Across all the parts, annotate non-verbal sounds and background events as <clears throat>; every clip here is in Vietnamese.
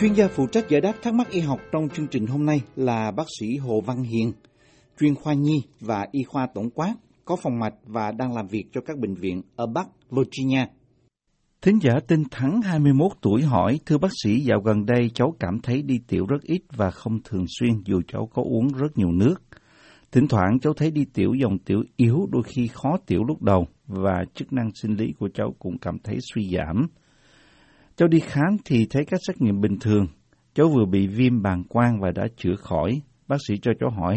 Chuyên gia phụ trách giải đáp thắc mắc y học trong chương trình hôm nay là bác sĩ Hồ Văn Hiền, chuyên khoa nhi và y khoa tổng quát, có phòng mạch và đang làm việc cho các bệnh viện ở Bắc Virginia. Thính giả tên Thắng 21 tuổi hỏi, thưa bác sĩ, dạo gần đây cháu cảm thấy đi tiểu rất ít và không thường xuyên dù cháu có uống rất nhiều nước. Thỉnh thoảng cháu thấy đi tiểu dòng tiểu yếu, đôi khi khó tiểu lúc đầu và chức năng sinh lý của cháu cũng cảm thấy suy giảm. Cháu đi khám thì thấy các xét nghiệm bình thường. Cháu vừa bị viêm bàng quang và đã chữa khỏi. Bác sĩ cho cháu hỏi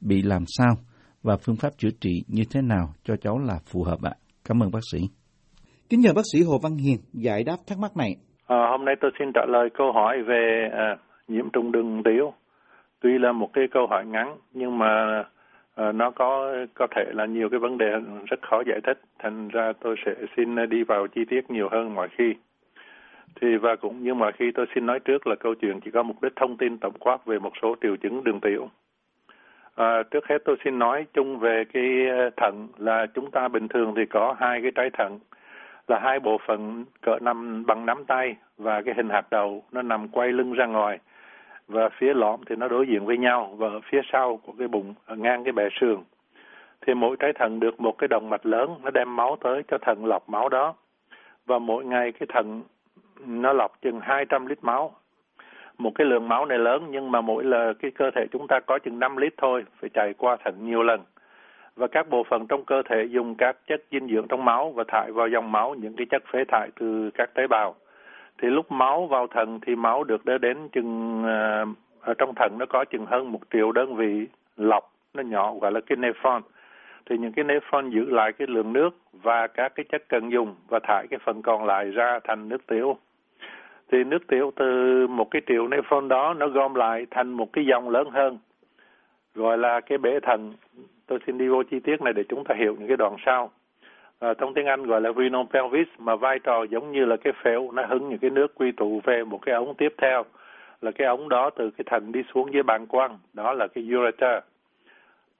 bị làm sao và phương pháp chữa trị như thế nào cho cháu là phù hợp ạ. Cảm ơn bác sĩ. Kính nhờ bác sĩ Hồ Văn Hiền giải đáp thắc mắc này. À, hôm nay tôi xin trả lời câu hỏi về à, nhiễm trùng đường tiểu. Tuy là một cái câu hỏi ngắn nhưng mà à, nó có có thể là nhiều cái vấn đề rất khó giải thích. Thành ra tôi sẽ xin đi vào chi tiết nhiều hơn mọi khi. Thì và cũng nhưng mà khi tôi xin nói trước là câu chuyện chỉ có mục đích thông tin tổng quát về một số triệu chứng đường tiểu. À, trước hết tôi xin nói chung về cái ờ, thận là chúng ta bình thường thì có hai cái trái thận là hai bộ phận cỡ nằm bằng nắm tay và cái hình hạt đầu nó nằm quay lưng ra ngoài. Và phía lõm thì nó đối diện với nhau và ở phía sau của cái bụng ở ngang cái bè sườn thì mỗi trái thận được một cái động mạch lớn nó đem máu tới cho thận lọc máu đó. Và mỗi ngày cái thận nó lọc chừng 200 lít máu. Một cái lượng máu này lớn nhưng mà mỗi là cái cơ thể chúng ta có chừng 5 lít thôi, phải chạy qua thận nhiều lần. Và các bộ phận trong cơ thể dùng các chất dinh dưỡng trong máu và thải vào dòng máu những cái chất phế thải từ các tế bào. Thì lúc máu vào thận thì máu được đưa đến chừng ờ, ở trong thận nó có chừng hơn một triệu đơn vị lọc nó nhỏ gọi là cái nephron thì những cái nephron giữ lại cái lượng nước và các cái chất cần dùng và thải cái phần còn lại ra thành nước tiểu thì nước tiểu từ một cái triệu nephron đó nó gom lại thành một cái dòng lớn hơn. Gọi là cái bể thận tôi xin đi vô chi tiết này để chúng ta hiểu những cái đoạn sau. À, trong tiếng Anh gọi là renal pelvis mà vai trò giống như là cái phễu nó hứng những cái nước quy tụ về một cái ống tiếp theo. Là cái ống đó từ cái thận đi xuống dưới bàng quang đó là cái ureter.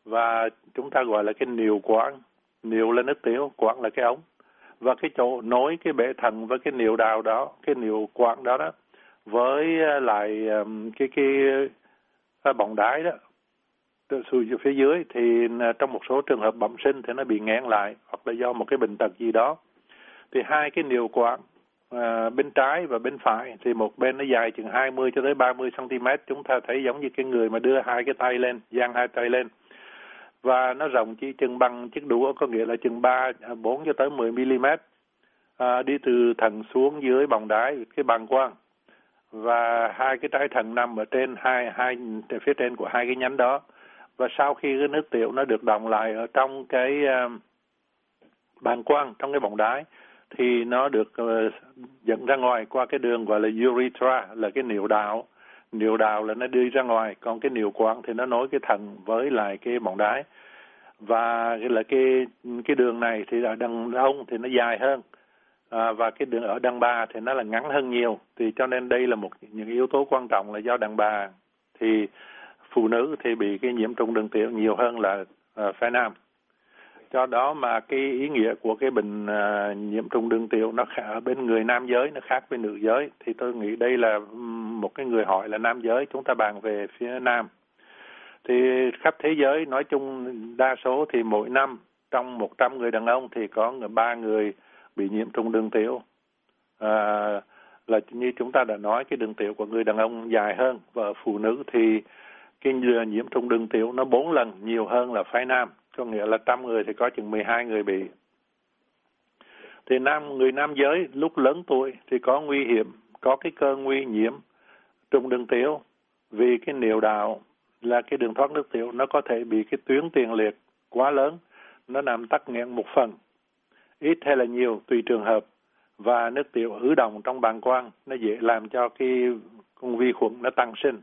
Và chúng ta gọi là cái niệu quản niệu là nước tiểu quản là cái ống và cái chỗ nối cái bể thận với cái niệu đào đó cái niệu quản đó đó với ờ, lại cái cái cái bọng đái đó xuống phía dưới thì ờ, trong một số trường hợp bẩm sinh thì nó bị nghẽn lại hoặc là do một cái bệnh tật gì đó. Thì hai cái niệu quản à, ờ, bên trái và bên phải thì một bên nó dài chừng 20 cho tới 30 cm chúng ta thấy giống như cái người mà đưa hai cái tay lên giang hai tay lên và nó rộng chỉ chừng bằng chiếc đũa có nghĩa là chừng 3 4 cho tới 10 mm à, đi từ thận xuống dưới bồng đái cái bàng quang. Và hai cái trái thận nằm ở trên hai hai phía trên của hai cái nhánh đó. Và sau khi cái nước tiểu nó được đọng lại ở trong cái à, uh, bàng quang trong cái bồng đái thì nó được uh, dẫn ra ngoài qua cái đường gọi là urethra là cái niệu đạo niệu đào là nó đi ra ngoài còn cái niệu quản thì nó nối cái thận với lại cái bọng đái. Và cái là cái cái đường này thì ở đằng ông thì nó dài hơn. À, và cái đường ở đằng bà thì nó là ngắn hơn nhiều. Thì cho nên đây là một những yếu tố quan trọng là do đàn bà thì phụ nữ thì bị cái nhiễm trùng đường tiểu nhiều hơn là uh, phái nam do đó mà cái ý nghĩa của cái bệnh à, nhiễm trùng đường tiểu nó khác ở bên người nam giới nó khác với nữ giới. Thì tôi nghĩ đây là một cái người hỏi là nam giới chúng ta bàn về phía nam. Thì khắp thế giới nói chung đa số thì mỗi năm trong 100 người đàn ông thì có ba người bị nhiễm trùng đường tiểu. À, là như chúng ta đã nói cái đường tiểu của người đàn ông dài hơn và phụ nữ thì cái nhiễm trùng đường tiểu nó bốn lần nhiều hơn là phái nam có nghĩa là trăm người thì có chừng 12 người bị. Thì nam, người nam giới lúc lớn tuổi thì có nguy hiểm, có cái cơ nguy nhiễm trùng đường tiểu vì cái niệu đạo là cái đường thoát nước tiểu. Nó có thể bị cái tuyến tiền liệt quá lớn, nó làm tắc nghẽn một phần. Ít hay là nhiều, tùy trường hợp. Và nước tiểu ứ động trong bàng quang, nó dễ làm cho cái con vi khuẩn nó tăng sinh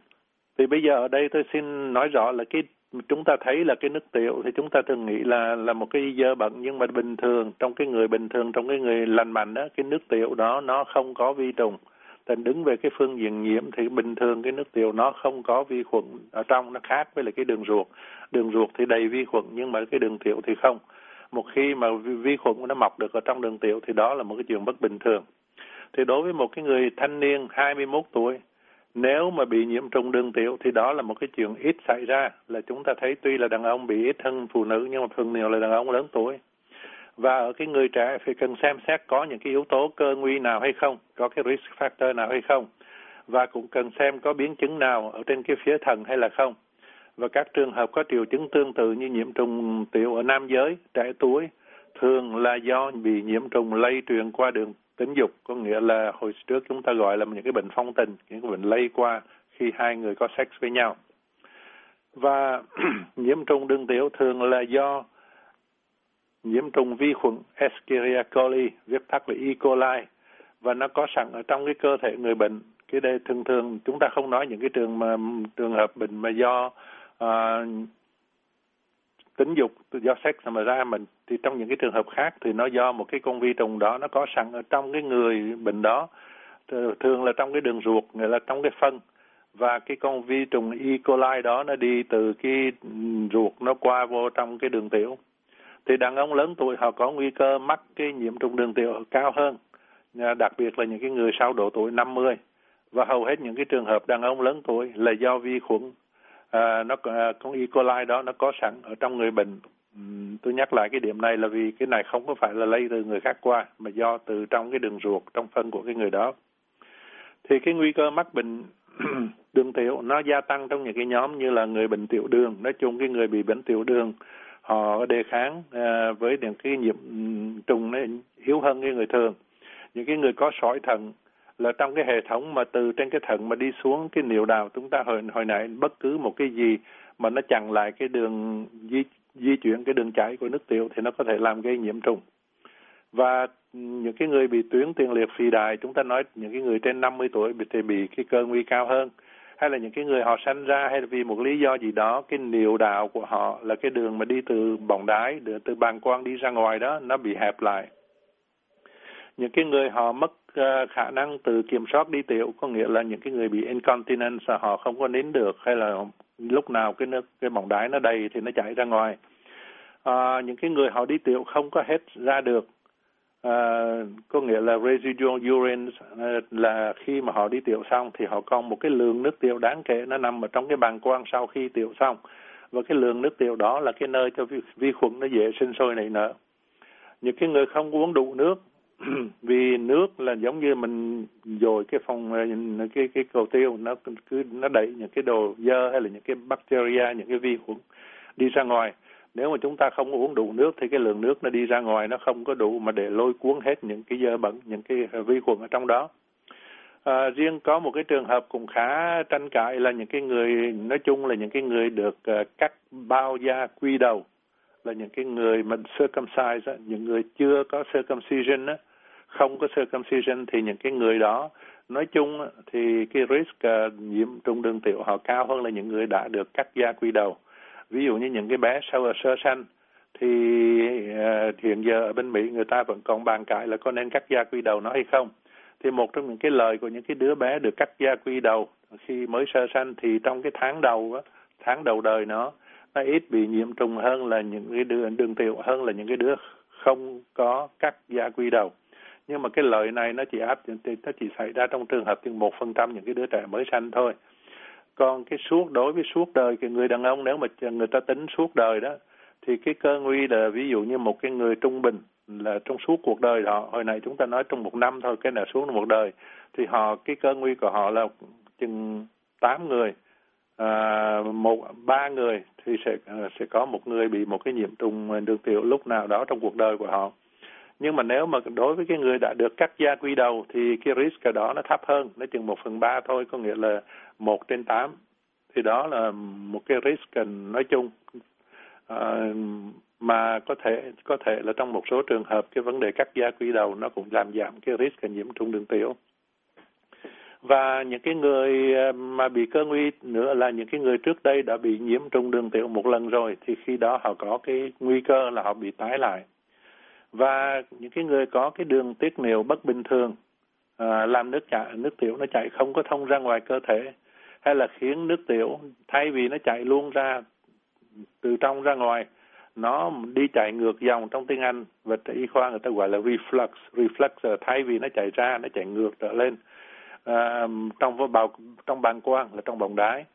thì bây giờ ở đây tôi xin nói rõ là cái, chúng ta thấy là cái nước tiểu thì chúng ta thường nghĩ là là một cái dơ bẩn, nhưng mà bình thường, trong cái người bình thường, trong cái người lành mạnh đó cái nước tiểu đó nó không có vi trùng. Thành đứng về cái phương diện nhiễm thì bình thường cái nước tiểu nó không có vi khuẩn ở trong, nó khác với lại cái đường ruột. Đường ruột thì đầy vi khuẩn, nhưng mà cái đường tiểu thì không. Một khi mà vi khuẩn nó mọc được ở trong đường tiểu thì đó là một cái chuyện bất bình thường. Thì đối với một cái người thanh niên 21 tuổi nếu mà bị nhiễm trùng đường tiểu thì đó là một cái chuyện ít xảy ra. Là chúng ta thấy tuy là đàn ông bị ít hơn phụ nữ, nhưng mà thường nhiều là đàn ông lớn tuổi. Và ở cái người trẻ phải cần xem xét có những cái yếu tố cơ nguy nào hay không, có cái risk factor nào hay không. Và cũng cần xem có biến chứng nào ở trên cái phía thần hay là không. Và các trường hợp có triệu chứng tương tự như nhiễm trùng tiểu ở nam giới, trẻ tuổi, thường là do bị nhiễm trùng lây truyền qua đường tính dục có nghĩa là hồi trước chúng ta gọi là những cái bệnh phong tình những cái bệnh lây qua khi hai người có sex với nhau và <clears throat> nhiễm trùng đường tiểu thường là do nhiễm trùng vi khuẩn Escherichia coli viết tắt là E. coli và nó có sẵn ở trong cái cơ thể người bệnh cái đây thường thường chúng ta không nói những cái trường mà trường hợp bệnh mà do uh, tính dục, do sex mà ra mình, thì trong những cái trường hợp khác thì nó do một cái con vi trùng đó nó có sẵn ở trong cái người bệnh đó. Thường là trong cái đường ruột, nghĩa là trong cái phân. Và cái con vi trùng E. coli đó nó đi từ cái ruột nó qua vô trong cái đường tiểu. Thì đàn ông lớn tuổi họ có nguy cơ mắc cái nhiễm trùng đường tiểu cao hơn đặc biệt là những cái người sau độ tuổi 50 và hầu hết những cái trường hợp đàn ông lớn tuổi là do vi khuẩn à, nó à, con E. coli đó nó có sẵn ở trong người bệnh tôi nhắc lại cái điểm này là vì cái này không có phải là lây từ người khác qua mà do từ trong cái đường ruột trong phân của cái người đó. Thì cái nguy cơ mắc bệnh <clears throat> đường tiểu nó gia tăng trong những cái nhóm như là người bệnh tiểu đường. Nói chung cái người bị bệnh tiểu đường họ đề kháng à, với những cái nhiễm trùng nó yếu hơn cái người thường. Những cái người có sỏi thận là trong cái hệ thống mà từ trên cái thận mà đi xuống cái niệu đạo chúng ta hồi hồi nãy, bất cứ một cái gì mà nó chặn lại cái đường di di chuyển, cái đường chảy của nước tiểu thì nó có thể làm gây nhiễm trùng. Và những cái người bị tuyến tiền liệt phì đại, chúng ta nói những cái người trên 50 tuổi bị, thì bị cái cơ nguy cao hơn. Hay là những cái người họ sanh ra hay là vì một lý do gì đó, cái niệu đạo của họ là cái đường mà đi từ bọng đái từ bàng quang đi ra ngoài đó, nó bị hẹp lại. Những cái người họ mất Ờ, khả năng tự kiểm soát đi tiểu có nghĩa là những cái người bị incontinence họ không có nín được hay là lúc nào cái nước cái bọng đái nó đầy thì nó chảy ra ngoài. Uh, những cái người họ đi tiểu không có hết ra được à, có nghĩa là residual urine là khi mà họ đi tiểu xong thì họ còn một cái lượng nước tiểu đáng kể nó nằm ở trong cái bàng quang sau khi tiểu xong. Và cái lượng nước tiểu đó là cái nơi cho vi, vi khuẩn nó dễ sinh sôi nảy nở. Những cái người không uống đủ nước <clears throat> vì nước là giống như mình dồi cái phòng cái cái cầu tiêu nó cứ nó đẩy những cái đồ dơ hay là những cái bacteria những cái vi khuẩn đi ra ngoài. Nếu mà chúng ta không uống đủ nước thì cái lượng nước nó đi ra ngoài nó không có đủ mà để lôi cuốn hết những cái dơ bẩn những cái vi khuẩn ở trong đó. À, riêng có một cái trường hợp cũng khá tranh cãi là những cái người nói chung là những cái người được uh, cắt bao da quy đầu là những cái người mà circumcised những người chưa có circumcision á, không có circumcision thì những cái người đó nói chung thì cái risk à, nhiễm trùng đường tiểu họ cao hơn là những người đã được cắt da quy đầu. Ví dụ như những cái bé sau ở sơ sanh thì uh, hiện giờ ở bên Mỹ người ta vẫn còn bàn cãi là có nên cắt da quy đầu nó hay không. Thì một trong những cái lời của những cái đứa bé được cắt da quy đầu khi mới sơ sanh thì trong cái tháng đầu á, tháng đầu đời nó nó ít bị nhiễm trùng hơn là những cái đứa đường tiểu hơn là những cái đứa không có cắt da quy đầu nhưng mà cái lợi này nó chỉ áp nó chỉ xảy ra trong trường hợp chừng một phần trăm những cái đứa trẻ mới sanh thôi. Còn cái suốt đối với suốt đời thì người đàn ông nếu mà người ta tính suốt đời đó thì cái cơ nguy là ví dụ như một cái người trung bình là trong suốt cuộc đời họ hồi này chúng ta nói trong một năm thôi cái nào xuống một đời thì họ cái cơ nguy của họ là chừng tám người à, một ba người thì sẽ à, sẽ có một người bị một cái nhiễm trùng đường tiểu lúc nào đó trong cuộc đời của họ nhưng mà nếu mà đối với cái người đã được cắt da quy đầu thì cái risk đó nó thấp hơn nó chừng một phần ba thôi có nghĩa là một trên tám. Thì đó là một cái risk à, nói chung. À, mà có thể có thể là trong một số trường hợp cái vấn đề cắt da quy đầu nó cũng làm giảm cái risk à, nhiễm trùng đường tiểu. Và những cái người à, mà bị cơ nguy nữa là những cái người trước đây đã bị nhiễm trùng đường tiểu một lần rồi thì khi đó họ có cái nguy cơ là họ bị tái lại và những cái người có cái đường tiết niệu bất bình thường à, làm nước chảy nước tiểu nó chảy không có thông ra ngoài cơ thể hay là khiến nước tiểu thay vì nó chạy luôn ra từ trong ra ngoài nó đi chạy ngược dòng trong tiếng Anh và y khoa người ta gọi là reflux reflux thay vì nó chạy ra nó chạy ngược trở lên à, trong bào trong bàng quang là trong bọng đái.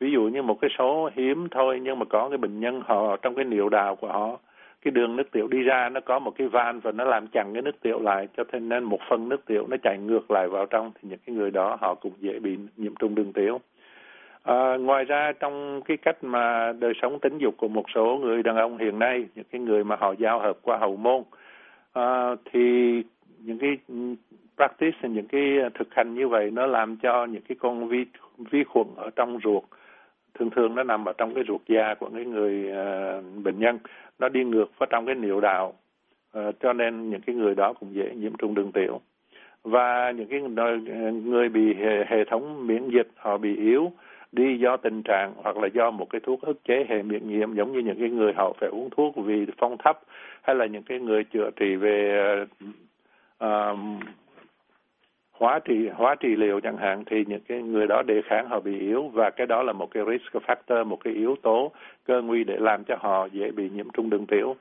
Ví dụ như một cái số hiếm thôi nhưng mà có cái bệnh nhân họ trong cái niệu đạo của họ cái đường nước tiểu đi ra nó có một cái van và nó làm chặn cái nước tiểu lại cho nên một phần nước tiểu nó chảy ngược lại vào trong thì những cái người đó họ cũng dễ bị nhiễm trùng đường tiểu. À, ngoài ra trong cái cách mà đời sống tính dục của một số người đàn ông hiện nay những cái người mà họ giao hợp qua hậu môn à, thì những cái practice những cái thực hành như vậy nó làm cho những cái con vi vi khuẩn ở trong ruột thường thường nó nằm ở trong cái ruột da của cái người uh, bệnh nhân. Nó đi ngược vào trong cái niệu đạo uh, cho nên những cái người đó cũng dễ nhiễm trùng đường tiểu. Và những cái ờ, người bị hệ, hệ thống miễn dịch họ bị yếu đi do tình trạng hoặc là do một cái thuốc ức chế hệ miễn nhiễm giống như những cái người họ phải uống thuốc vì phong thấp hay là những cái người chữa trị về uh, hóa trị hóa trị liệu chẳng hạn, thì những cái người đó đề kháng họ bị yếu, và cái đó là một cái risk factor, một cái yếu tố, cơ nguy để làm cho họ dễ bị nhiễm trùng đường tiểu.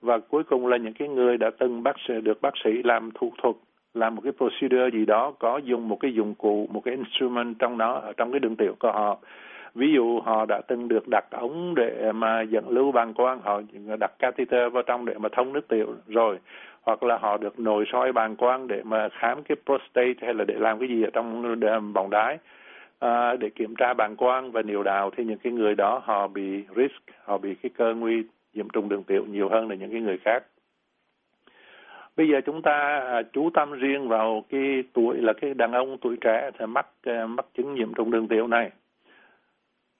Và cuối cùng là những cái người đã từng bác sĩ, được bác sĩ làm thủ thuật, làm một cái procedure gì đó, có dùng một cái dụng cụ, một cái instrument trong đó ở trong cái đường tiểu của họ. Ví dụ họ đã từng được đặt ống để mà dẫn lưu bàng quang, họ đặt catheter vào trong để mà thông nước tiểu, rồi hoặc là họ được nội soi bàng quang để mà khám cái prostate hay là để làm cái gì ở trong vòng đái à, để kiểm tra bàng quang và niệu đạo thì những cái người đó họ bị risk họ bị cái cơ nguy nhiễm trùng đường tiểu nhiều hơn là những cái người khác. Bây giờ chúng ta à, chú tâm riêng vào cái tuổi là cái đàn ông tuổi trẻ thì mắc à, mắc chứng nhiễm trùng đường tiểu này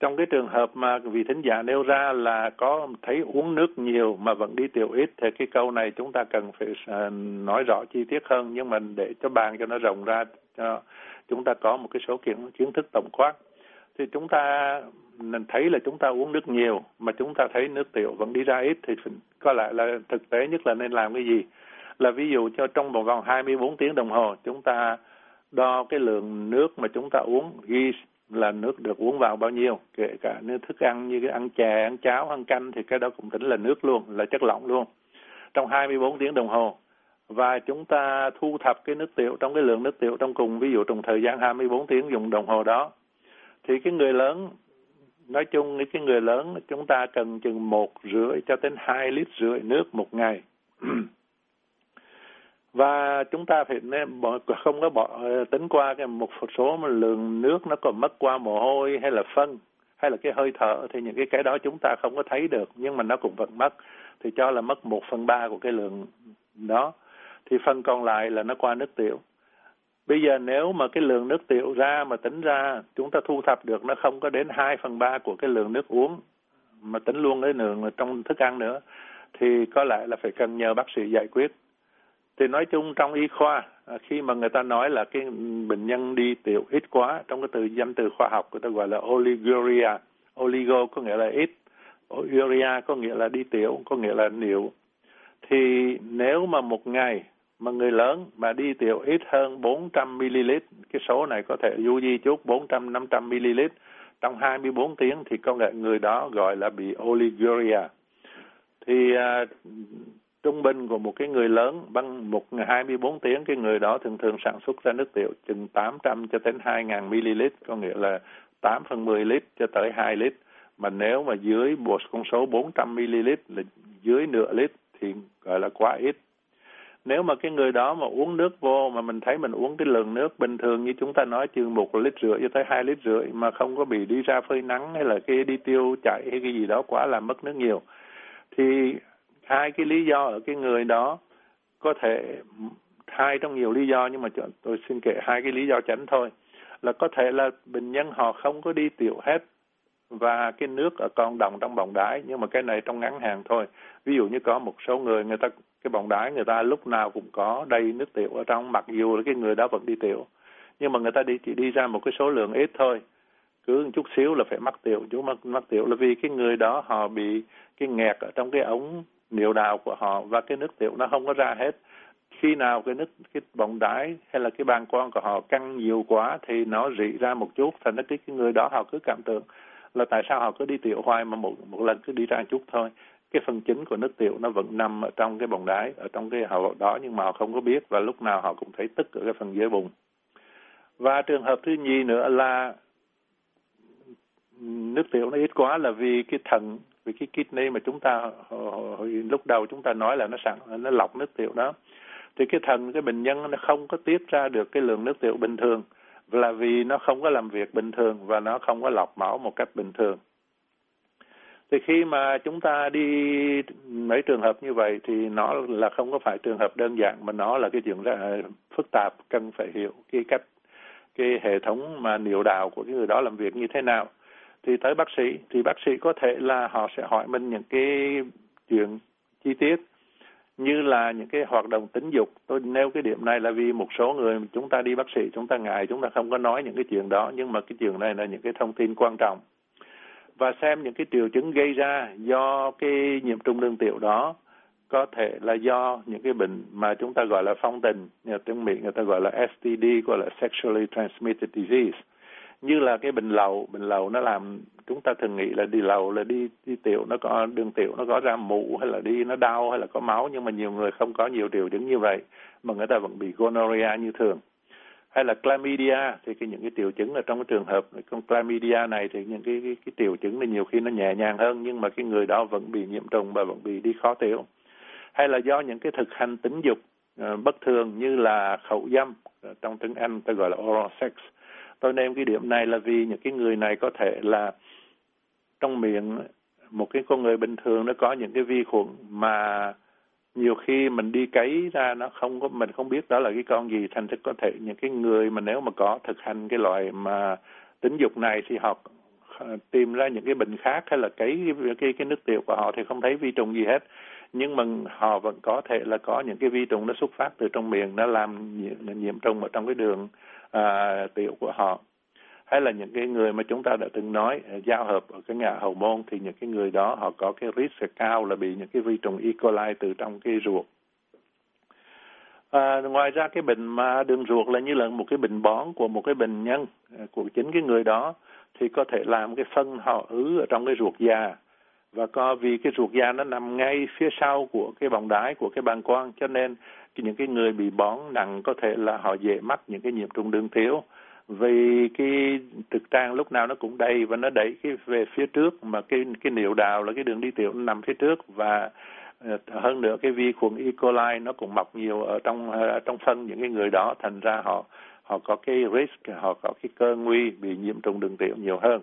trong cái trường hợp mà vị thính giả nêu ra là có thấy uống nước nhiều mà vẫn đi tiểu ít, thì cái câu này chúng ta cần phải ờ, nói rõ chi tiết hơn. Nhưng mà để cho bàn cho nó rộng ra, cho chúng ta có một cái số kiến kiến thức tổng quát. Thì chúng ta mình thấy là chúng ta uống nước nhiều, mà chúng ta thấy nước tiểu vẫn đi ra ít, thì có lại là thực tế nhất là nên làm cái gì? Là ví dụ cho trong một vòng 24 tiếng đồng hồ, chúng ta đo cái lượng nước mà chúng ta uống, ghi là nước được uống vào bao nhiêu, kể cả nếu thức ăn như cái ăn chè, ăn cháo, ăn canh thì cái đó cũng tính là nước luôn, là chất lỏng luôn. Trong 24 tiếng đồng hồ, và chúng ta thu thập cái nước tiểu trong cái lượng nước tiểu trong cùng, ví dụ trong thời gian 24 tiếng dùng đồng hồ đó, thì cái người lớn, nói chung cái người lớn, chúng ta cần chừng một rưỡi cho đến hai lít rưỡi nước một ngày. <clears throat> và chúng ta phải nên không có bỏ ờ, tính qua cái một số mà lượng nước nó còn mất qua mồ hôi hay là phân, hay là cái hơi thở, thì những cái cái đó chúng ta không có thấy được, nhưng mà nó cũng vẫn mất. Thì cho là mất một phần ba của cái lượng đó. Thì phần còn lại là nó qua nước tiểu. Bây giờ nếu mà cái lượng nước tiểu ra mà tính ra, chúng ta thu thập được nó không có đến hai phần ba của cái lượng nước uống mà tính luôn cái lượng trong thức ăn nữa, thì có lẽ là phải cần nhờ bác sĩ giải quyết thì nói chung trong y khoa à, khi mà người ta nói là cái bệnh nhân đi tiểu ít quá trong cái từ danh từ khoa học người ta gọi là oliguria oligo có nghĩa là ít uria có nghĩa là đi tiểu có nghĩa là niệu. Thì nếu mà một ngày mà người lớn mà đi tiểu ít hơn 400 ml cái số này có thể du di chút 400 500 ml trong 24 tiếng thì có lẽ người đó gọi là bị oliguria thì uh, trung bình của một cái người lớn bằng một ngày 24 tiếng, cái người đó thường thường sản xuất ra nước tiểu chừng 800 cho đến hai ngàn ml, có nghĩa là 8 phần 10 lít cho tới 2 lít. Mà nếu mà dưới một con số 400 ml là dưới nửa lít thì gọi là quá ít. Nếu mà cái người đó mà uống nước vô mà mình thấy mình uống cái lượng nước bình thường như chúng ta nói, chừng một lít rưỡi cho tới hai lít rưỡi mà không có bị đi ra phơi nắng hay là cái đi tiêu chảy hay cái gì đó quá là mất nước nhiều, thì hai cái lý do ở cái người đó có thể hai trong nhiều lý do, nhưng mà tôi xin kể hai cái lý do chánh thôi. Là có thể là bệnh nhân họ không có đi tiểu hết và cái nước ở còn đồng trong bọng đái, nhưng mà cái này trong ngắn hạn thôi. Ví dụ như có một số người người ta cái bọng đái người ta lúc nào cũng có đầy nước tiểu ở trong, mặc dù là cái người đó vẫn đi tiểu. Nhưng mà người ta đi chỉ đi ra một cái số lượng ít thôi. Cứ một chút xíu là phải mắc tiểu. Chú mắc mắc tiểu là vì cái người đó họ bị cái nghẹt ở trong cái ống niệu đạo của họ và cái nước tiểu nó không có ra hết. Khi nào cái nước cái bọng đái hay là cái bàng quang của họ căng nhiều quá thì nó rỉ ra một chút thành ra cái, cái người đó họ cứ cảm tưởng là tại sao họ cứ đi tiểu hoài mà một một lần cứ đi ra một chút thôi. Cái phần chính của nước tiểu nó vẫn nằm ở trong cái bọng đái ở trong cái hậu đó nhưng mà họ không có biết và lúc nào họ cũng thấy tức ở cái phần dưới bụng. Và trường hợp thứ nhì nữa là nước tiểu nó ít quá là vì cái thận vì cái kidney mà chúng ta lúc đầu chúng ta nói là nó sẵn, nó lọc nước tiểu đó. Thì cái thận cái bệnh nhân nó không có tiết ra được cái lượng nước tiểu bình thường, là vì nó không có làm việc bình thường và nó không có lọc máu một cách bình thường. Thì khi mà chúng ta đi mấy trường hợp như vậy thì nó là không có phải trường hợp đơn giản, mà nó là cái chuyện rất phức tạp, cần phải hiểu cái cách, cái hệ thống mà niệu đạo của cái người đó làm việc như thế nào thì tới bác sĩ thì bác sĩ có thể là họ sẽ hỏi mình những cái chuyện chi tiết như là những cái hoạt động tính dục tôi nêu cái điểm này là vì một số người chúng ta đi bác sĩ chúng ta ngại chúng ta không có nói những cái chuyện đó nhưng mà cái chuyện này là những cái thông tin quan trọng và xem những cái triệu chứng gây ra do cái nhiễm trùng đường tiểu đó có thể là do những cái bệnh mà chúng ta gọi là phong tình, tiếng Mỹ người ta gọi là STD, gọi là Sexually Transmitted Disease. Như là cái bệnh lậu, bệnh lậu nó làm chúng ta thường nghĩ là đi lậu là đi đi tiểu nó có đường tiểu nó có ra mũ hay là đi nó đau hay là có máu nhưng mà nhiều người không có nhiều triệu chứng như vậy mà người ta vẫn bị gonorrhea như thường. Hay là chlamydia thì cái những cái triệu chứng là trong cái trường hợp con chlamydia này thì những cái, cái cái triệu chứng này nhiều khi nó nhẹ nhàng hơn nhưng mà cái người đó vẫn bị nhiễm trùng và vẫn bị đi khó tiểu. Hay là do những cái thực hành tính dục uh, bất thường như là khẩu dâm ờ, trong tiếng Anh ta gọi là oral sex tôi nêu cái điểm này là vì những cái người này có thể là trong miệng một cái con người bình thường nó có những cái vi khuẩn mà nhiều khi mình đi cấy ra nó không có mình không biết đó là cái con gì. Thành ra có thể những cái người mà nếu mà có thực hành cái loại mà tính dục này thì họ ờ, tìm ra những cái bệnh khác hay là cấy cái cái, cái nước tiểu của họ thì không thấy vi trùng gì hết. Nhưng mà họ vẫn có thể là có những cái vi trùng nó xuất phát từ trong miệng nó làm nhiễm, nhiễm trùng ở trong cái đường à, tiểu của họ hay là những cái người mà chúng ta đã từng nói à, giao hợp ở cái ngã hậu môn thì những cái người đó họ có cái risk cao là bị những cái vi trùng E. coli từ trong cái ruột. À, ngoài ra cái bệnh mà đường ruột là như là một cái bệnh bón của một cái bệnh nhân à, của chính cái người đó thì có thể làm cái phân họ ứ ở trong cái ruột già và có vì cái ruột già nó nằm ngay phía sau của cái vòng đái của cái bàng quang, cho nên những cái người bị bón nặng có thể là họ dễ mắc những cái nhiễm trùng đường thiếu. Vì cái thực trang lúc nào nó cũng đầy và nó đẩy cái về phía trước, mà cái cái niệu đạo là cái đường đi tiểu nó nằm phía trước. Và ờ, hơn nữa cái vi khuẩn E. coli nó cũng mọc nhiều ở trong ở trong phân những cái người đó, thành ra họ họ có cái risk, họ có cái cơ nguy bị nhiễm trùng đường tiểu nhiều hơn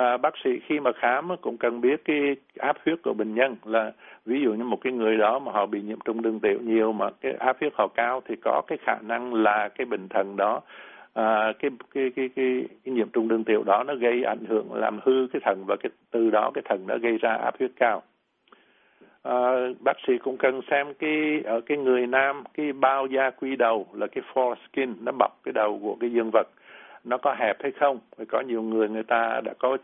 à, bác sĩ khi mà khám cũng cần biết cái áp huyết của bệnh nhân là ví dụ như một cái người đó mà họ bị nhiễm trùng đường tiểu nhiều mà cái áp huyết họ cao thì có cái khả năng là cái bệnh thần đó à, cái, cái cái cái cái nhiễm trùng đường tiểu đó nó gây ảnh hưởng làm hư cái thận và cái từ đó cái thận nó gây ra áp huyết cao. À, bác sĩ cũng cần xem cái ở cái người nam cái bao da quy đầu là cái foreskin nó bọc cái đầu của cái dương vật nó có hẹp hay không có nhiều người người ta đã có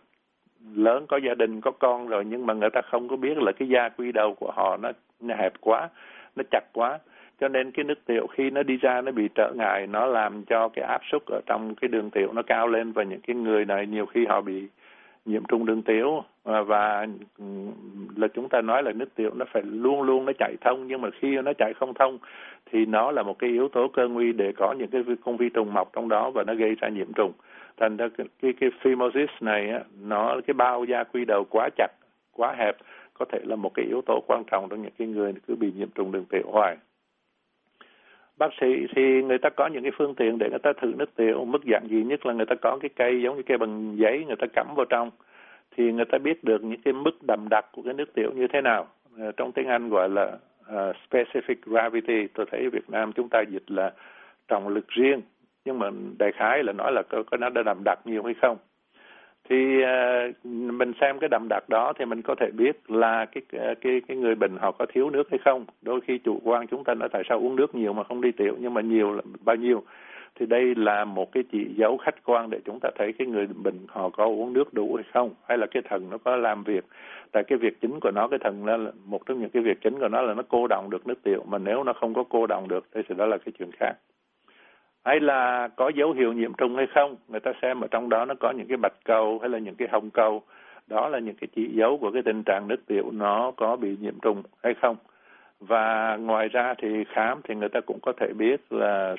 lớn có gia đình có con rồi nhưng mà người ta không có biết là cái da quy đầu của họ nó, nó hẹp quá nó chặt quá. Cho nên cái nước tiểu khi nó đi ra nó bị trở ngại nó làm cho cái áp suất ở trong cái đường tiểu nó cao lên và những cái người này nhiều khi họ bị nhiễm trùng đường tiểu. Ờ, và, và là chúng ta nói là nước tiểu nó phải luôn luôn nó chạy thông nhưng mà khi nó chạy không thông thì nó là một cái yếu tố cơ nguy để có những cái con vi trùng mọc trong đó và nó gây ra nhiễm trùng thành ra cái cái, cái phimosis này á, nó cái bao da quy đầu quá chặt quá hẹp có thể là một cái yếu tố quan trọng trong những cái người cứ bị nhiễm trùng đường tiểu hoài. Bác sĩ thì người ta có những cái phương tiện để người ta thử nước tiểu. Mức dạng gì nhất là người ta có cái cây giống như cây bằng giấy người ta cắm vào trong. Thì người ta biết được những cái mức đậm đặc của cái nước tiểu như thế nào. À, trong tiếng Anh gọi là uh, specific gravity. Tôi thấy Việt Nam chúng ta dịch là trọng lực riêng nhưng mà đại khái là nói là có, có nó đã đậm đặc nhiều hay không. Thì uh, mình xem cái đậm đặc đó thì mình có thể biết là cái ờ, cái cái người bệnh họ có thiếu nước hay không. Đôi khi chủ quan chúng ta nói tại sao uống nước nhiều mà không đi tiểu nhưng mà nhiều là bao nhiêu? Thì đây là một cái chỉ dấu khách quan để chúng ta thấy cái người bệnh họ có uống nước đủ hay không hay là cái thần nó có làm việc. Tại cái việc chính của nó cái thần là một trong những cái việc chính của nó là nó cô động được nước tiểu mà nếu nó không có cô động được thì đó là cái chuyện khác hay là có dấu hiệu nhiễm trùng hay không? Người ta xem ở trong đó nó có những cái bạch cầu hay là những cái hồng cầu. Đó là những cái chỉ dấu của cái tình trạng nước tiểu nó có bị nhiễm trùng hay không. Và ngoài ra thì khám thì người ta cũng có thể biết là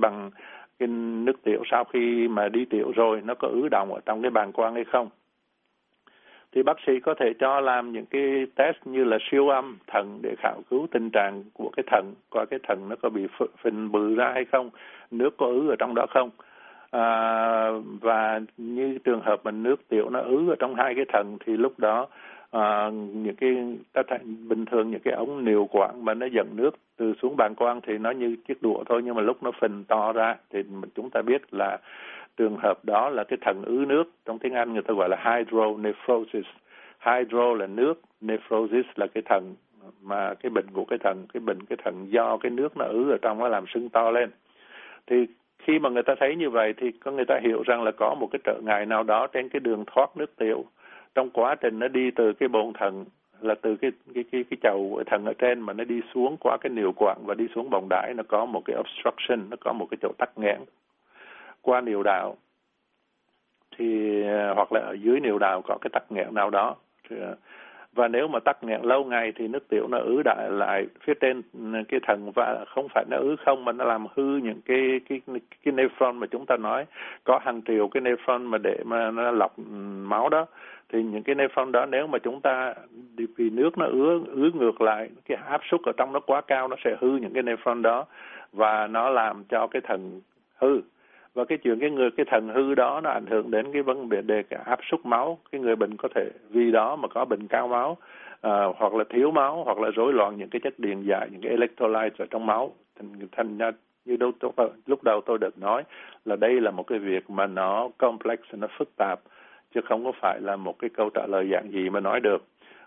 bằng cái nước tiểu sau khi mà đi tiểu rồi nó có ứ động ở trong cái bàng quang hay không thì bác sĩ có thể cho làm những cái test như là siêu âm thận để khảo cứu tình trạng của cái thận coi cái thận nó có bị phình bự ra hay không nước có ứ ở trong đó không. À, và như trường hợp mà nước tiểu nó ứ ở trong hai cái thận thì lúc đó à, những cái ta bình thường những cái ống niệu quản mà nó dẫn nước từ xuống bàng quang thì nó như chiếc đũa thôi nhưng mà lúc nó phình to ra thì chúng ta biết là trường hợp đó là cái thận ứ nước, trong tiếng Anh người ta gọi là hydronephrosis. Hydro là nước, nephrosis là cái thận mà cái bệnh của cái thận cái bệnh, cái thận do cái nước nó ứ ở trong nó làm sưng to lên. Thì khi mà người ta thấy như vậy thì có người ta hiểu rằng là có một cái trở ngại nào đó trên cái đường thoát nước tiểu. Trong quá trình nó đi từ cái bồn thận là từ cái cái cái cái chậu thận ở trên mà nó đi xuống qua cái niệu quản và đi xuống bồng đãi nó có một cái obstruction, nó có một cái chỗ tắc nghẽn qua niệu đạo thì ờ, hoặc là ở dưới niệu đạo có cái tắc nghẽn nào đó. Thì, ờ, và nếu mà tắc nghẽn lâu ngày thì nước tiểu nó ứ đại lại phía trên ừ, cái thận và không phải nó ứ không mà nó làm hư những cái cái cái nephron mà chúng ta nói. Có hàng triệu cái nephron mà để mà nó lọc ừ, máu đó. Thì những cái nephron đó nếu mà chúng ta vì nước nó ứ ứ ngược lại cái áp suất ở trong nó quá cao nó sẽ hư những cái nephron đó. Và nó làm cho cái thận hư và cái chuyện cái người cái thần hư đó nó ảnh hưởng đến cái vấn đề cả áp suất máu. Cái người bệnh có thể vì đó mà có bệnh cao máu à, hoặc là thiếu máu hoặc là rối loạn những cái chất điện giải những cái electrolytes ở trong máu. Thành thành ra như đâu ờ, lúc đầu tôi được nói là đây là một cái việc mà nó complex nó phức tạp chứ không có phải là một cái câu trả lời dạng gì mà nói được.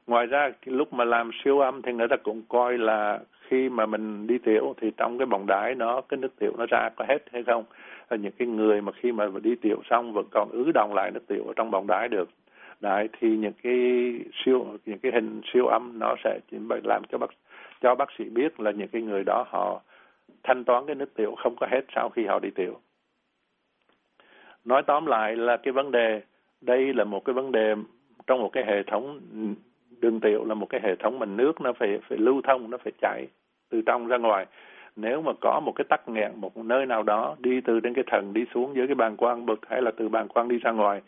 Ngoài ra lúc mà làm siêu âm thì người ta cũng coi là khi mà mình đi tiểu thì trong cái bọng đái nó cái nước tiểu nó ra có hết hay không. Ờ, những cái người mà khi mà đi tiểu xong vẫn còn ứ động lại nước tiểu ở trong bọng đái được. Đấy, thì những cái siêu, những cái hình siêu âm nó sẽ làm cho bác cho bác sĩ biết là những cái người đó họ thanh toán cái nước tiểu không có hết sau khi họ đi tiểu. Nói tóm lại là cái vấn đề, đây là một cái vấn đề trong một cái hệ thống đường tiểu, là một cái hệ thống mà nước nó phải phải lưu thông, nó phải chảy từ trong ra ngoài nếu mà có một cái tắc nghẽn một nơi nào đó đi từ trên cái thần đi xuống dưới cái bàng quang bực hay là từ bàng quang đi ra ngoài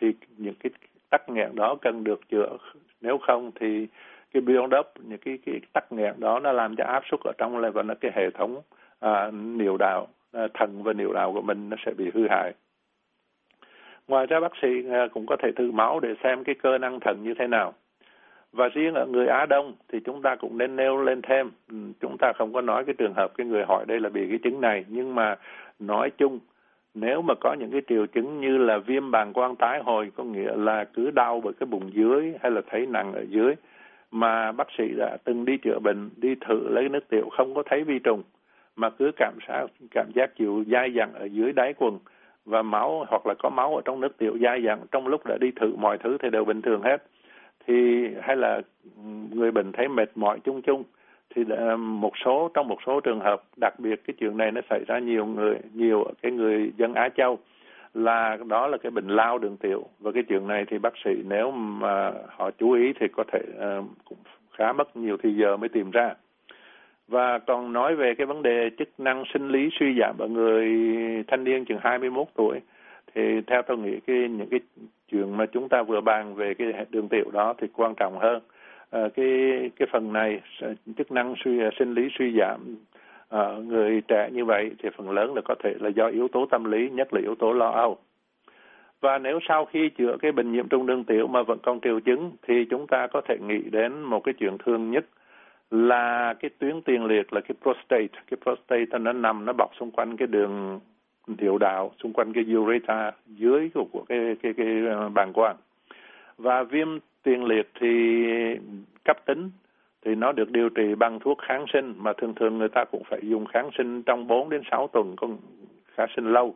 thì những cái tắc nghẽn đó cần được chữa. Nếu không thì cái build up những cái cái tắc nghẽn đó nó làm cho áp suất ở trong là và nó cái hệ thống à, niệu đạo à, thần và niệu đạo của mình nó sẽ bị hư hại. Ngoài ra bác sĩ à, cũng có thể thử máu để xem cái cơ năng thận như thế nào và riêng ở người Á Đông thì chúng ta cũng nên nêu lên thêm. Ừ, chúng ta không có nói cái trường hợp cái người hỏi đây là bị cái chứng này, nhưng mà nói chung, nếu mà có những cái triệu chứng như là viêm bàng quang tái hồi, có nghĩa là cứ đau bởi cái bụng dưới hay là thấy nặng ở dưới, mà bác sĩ đã từng đi chữa bệnh, đi thử lấy nước tiểu không có thấy vi trùng, mà cứ cảm giác cảm giác chịu dai dẳng ở dưới đáy quần và máu hoặc là có máu ở trong nước tiểu dai dẳng, trong lúc đã đi thử mọi thứ thì đều bình thường hết thì hay là người bệnh thấy mệt mỏi chung chung thì một số trong một số trường hợp đặc biệt cái chuyện này nó xảy ra nhiều người nhiều ở cái người dân Á Châu là đó là cái bệnh lao đường tiểu. Và cái chuyện này thì bác sĩ nếu mà họ chú ý thì có thể uh, cũng khá mất nhiều thời giờ mới tìm ra. Và còn nói về cái vấn đề chức năng sinh lý suy giảm ở người thanh niên chừng 21 tuổi thì theo tôi nghĩ cái những cái chuyện mà chúng ta vừa bàn về cái đường tiểu đó thì quan trọng hơn. À, cái cái phần này chức năng suy sinh lý suy giảm à, người trẻ như vậy thì phần lớn là có thể là do yếu tố tâm lý nhất là yếu tố lo âu. Và nếu sau khi chữa cái bệnh nhiễm trung đường tiểu mà vẫn còn triệu chứng thì chúng ta có thể nghĩ đến một cái chuyện thường nhất là cái tuyến tiền liệt là cái prostate. Cái prostate nó nằm nó bọc xung quanh cái đường tiểu đạo xung quanh cái ureta dưới của, của cái cái cái ờ, bàng quang. Và viêm tiền liệt thì cấp tính thì nó được điều trị bằng thuốc kháng sinh mà thường thường người ta cũng phải dùng kháng sinh trong 4 đến 6 tuần con kháng sinh lâu.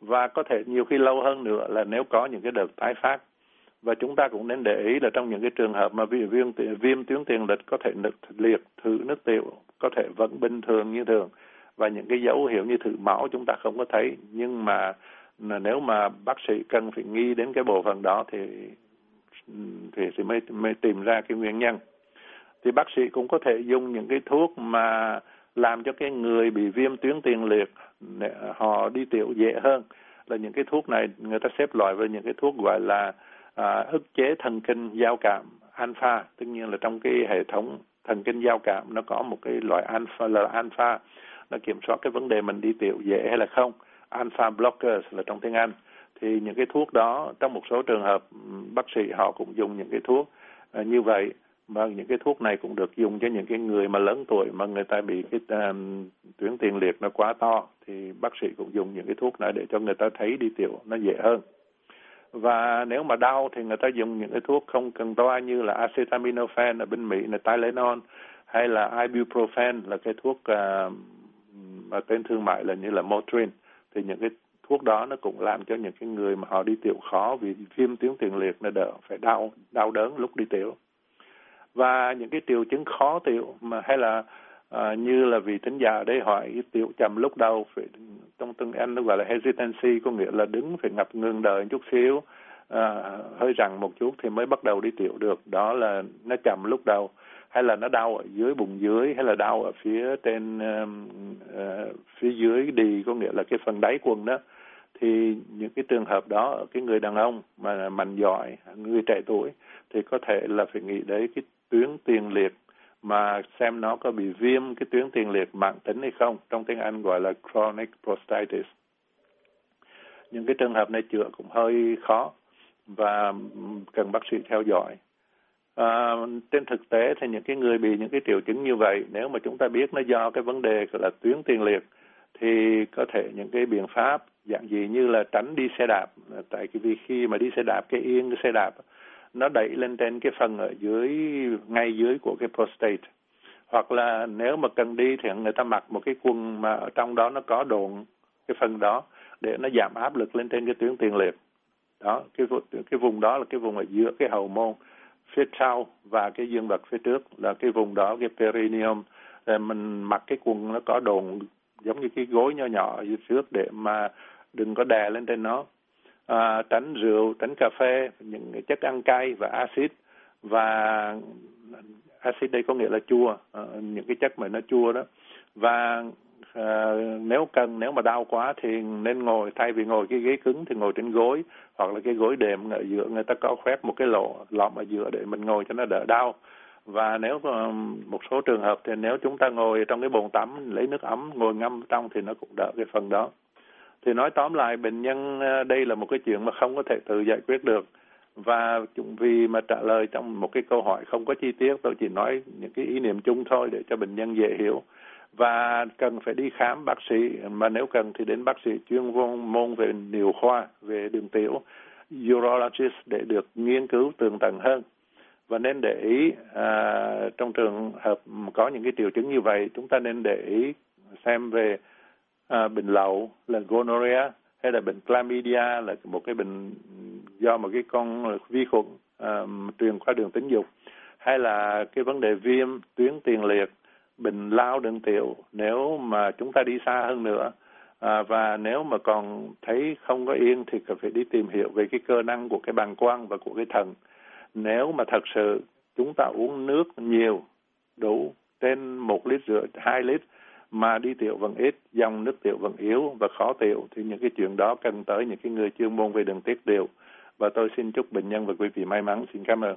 Và có thể nhiều khi lâu hơn nữa là nếu có những cái đợt tái phát. Và chúng ta cũng nên để ý là trong những cái trường hợp mà viêm viêm, viêm tuyến tiền liệt có thể nực liệt thử nước tiểu có thể vẫn bình thường như thường và những cái dấu hiệu như thử máu chúng ta không có thấy. Nhưng mà nếu mà bác sĩ cần phải nghi đến cái bộ phận đó thì thì, thì mới mới tìm ra cái nguyên nhân. Thì bác sĩ cũng có thể dùng những cái thuốc mà làm cho cái người bị viêm tuyến tiền liệt họ đi tiểu dễ hơn. Là những cái thuốc này người ta xếp loại với những cái thuốc gọi là à, ức chế thần kinh giao cảm alpha. Tất nhiên là trong cái hệ thống thần kinh giao cảm nó có một cái loại alpha là alpha nó kiểm soát cái vấn đề mình đi tiểu dễ hay là không. Alpha blockers là trong tiếng Anh. Thì những cái thuốc đó trong một số trường hợp bác sĩ họ cũng dùng những cái thuốc uh, như vậy. Mà những cái thuốc này cũng được dùng cho những cái người mà lớn tuổi mà người ta bị cái um, tuyến tiền liệt nó quá to thì bác sĩ cũng dùng những cái thuốc này để cho người ta thấy đi tiểu nó dễ hơn. Và nếu mà đau thì người ta dùng những cái thuốc không cần toa như là acetaminophen ở bên Mỹ là Tylenol hay là ibuprofen là cái thuốc uh, mà tên thương mại là như là Motrin. Thì những cái thuốc đó nó cũng làm cho những cái người mà họ đi tiểu khó vì viêm tuyến tiền liệt nó đỡ phải đau đau đớn lúc đi tiểu. Và những cái triệu chứng khó tiểu mà hay là à, như là vì tính giả đấy hỏi tiểu chậm lúc đầu phải trong tiếng Anh nó gọi là hesitancy có nghĩa là đứng phải ngập ngừng đợi chút xíu à, hơi rằng một chút thì mới bắt đầu đi tiểu được. Đó là nó chậm lúc đầu hay là nó đau ở dưới bụng dưới hay là đau ở phía trên uh, phía dưới đi có nghĩa là cái phần đáy quần đó. Thì những cái trường hợp đó ở cái người đàn ông mà mạnh giỏi người trẻ tuổi thì có thể là phải nghĩ đến cái tuyến tiền liệt mà xem nó có bị viêm cái tuyến tiền liệt mạng tính hay không trong tiếng Anh gọi là chronic prostatitis. Những cái trường hợp này chữa cũng hơi khó và cần bác sĩ theo dõi. À, trên thực tế thì những cái người bị những cái triệu chứng như vậy nếu mà chúng ta biết nó do cái vấn đề gọi là tuyến tiền liệt thì có thể những cái biện pháp dạng gì như là tránh đi xe đạp tại vì khi mà đi xe đạp cái yên cái xe đạp nó đẩy lên trên cái phần ở dưới ngay dưới của cái prostate. Hoặc là nếu mà cần đi thì người ta mặc một cái quần mà ở trong đó nó có đồn cái phần đó để nó giảm áp lực lên trên cái tuyến tiền liệt. Đó cái cái vùng đó là cái vùng ở giữa cái hậu môn phía sau và cái dương vật phía trước là cái vùng đó cái perineum. Mình mặc cái quần nó có đồn giống như cái gối nhỏ nhỏ dưới trước để mà đừng có đè lên trên nó. À, tránh rượu tránh cà phê những cái chất ăn cay và axit. Và axit đây có nghĩa là chua à, những cái chất mà nó chua đó. Và à, nếu cần nếu mà đau quá thì nên ngồi thay vì ngồi cái ghế cứng thì ngồi trên gối hoặc là cái gối đệm ở giữa người ta có khoét một cái lỗ lõm ở giữa để mình ngồi cho nó đỡ đau. Và nếu ờ, một số trường hợp thì nếu chúng ta ngồi trong cái bồn tắm lấy nước ấm ngồi ngâm trong thì nó cũng đỡ cái phần đó. Thì nói tóm lại bệnh nhân ờ, đây là một cái chuyện mà không có thể tự giải quyết được. Và chúng vì mà trả lời trong một cái câu hỏi không có chi tiết tôi chỉ nói những cái ý niệm chung thôi để cho bệnh nhân dễ hiểu và cần phải đi khám bác sĩ mà nếu cần thì đến bác sĩ chuyên môn về điều khoa về đường tiểu urologist để được nghiên cứu tường tận hơn. Và nên để ý à, trong trường hợp có những cái triệu chứng như vậy chúng ta nên để ý xem về à, bệnh lậu là gonorrhea hay là bệnh chlamydia là một cái bệnh do một cái con vi khuẩn à, truyền qua đường tính dục hay là cái vấn đề viêm tuyến tiền liệt bệnh lao đường tiểu nếu mà chúng ta đi xa hơn nữa à, và nếu mà còn thấy không có yên thì cần phải đi tìm hiểu về cái cơ năng của cái bàng quang và của cái thần. Nếu mà thật sự chúng ta uống nước nhiều đủ trên một lít rưỡi hai lít mà đi tiểu vẫn ít dòng nước tiểu vẫn yếu và khó tiểu thì những cái chuyện đó cần tới những cái người chuyên môn về đường tiết điều và tôi xin chúc bệnh nhân và quý vị may mắn. Xin cảm ơn.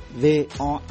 voanews.com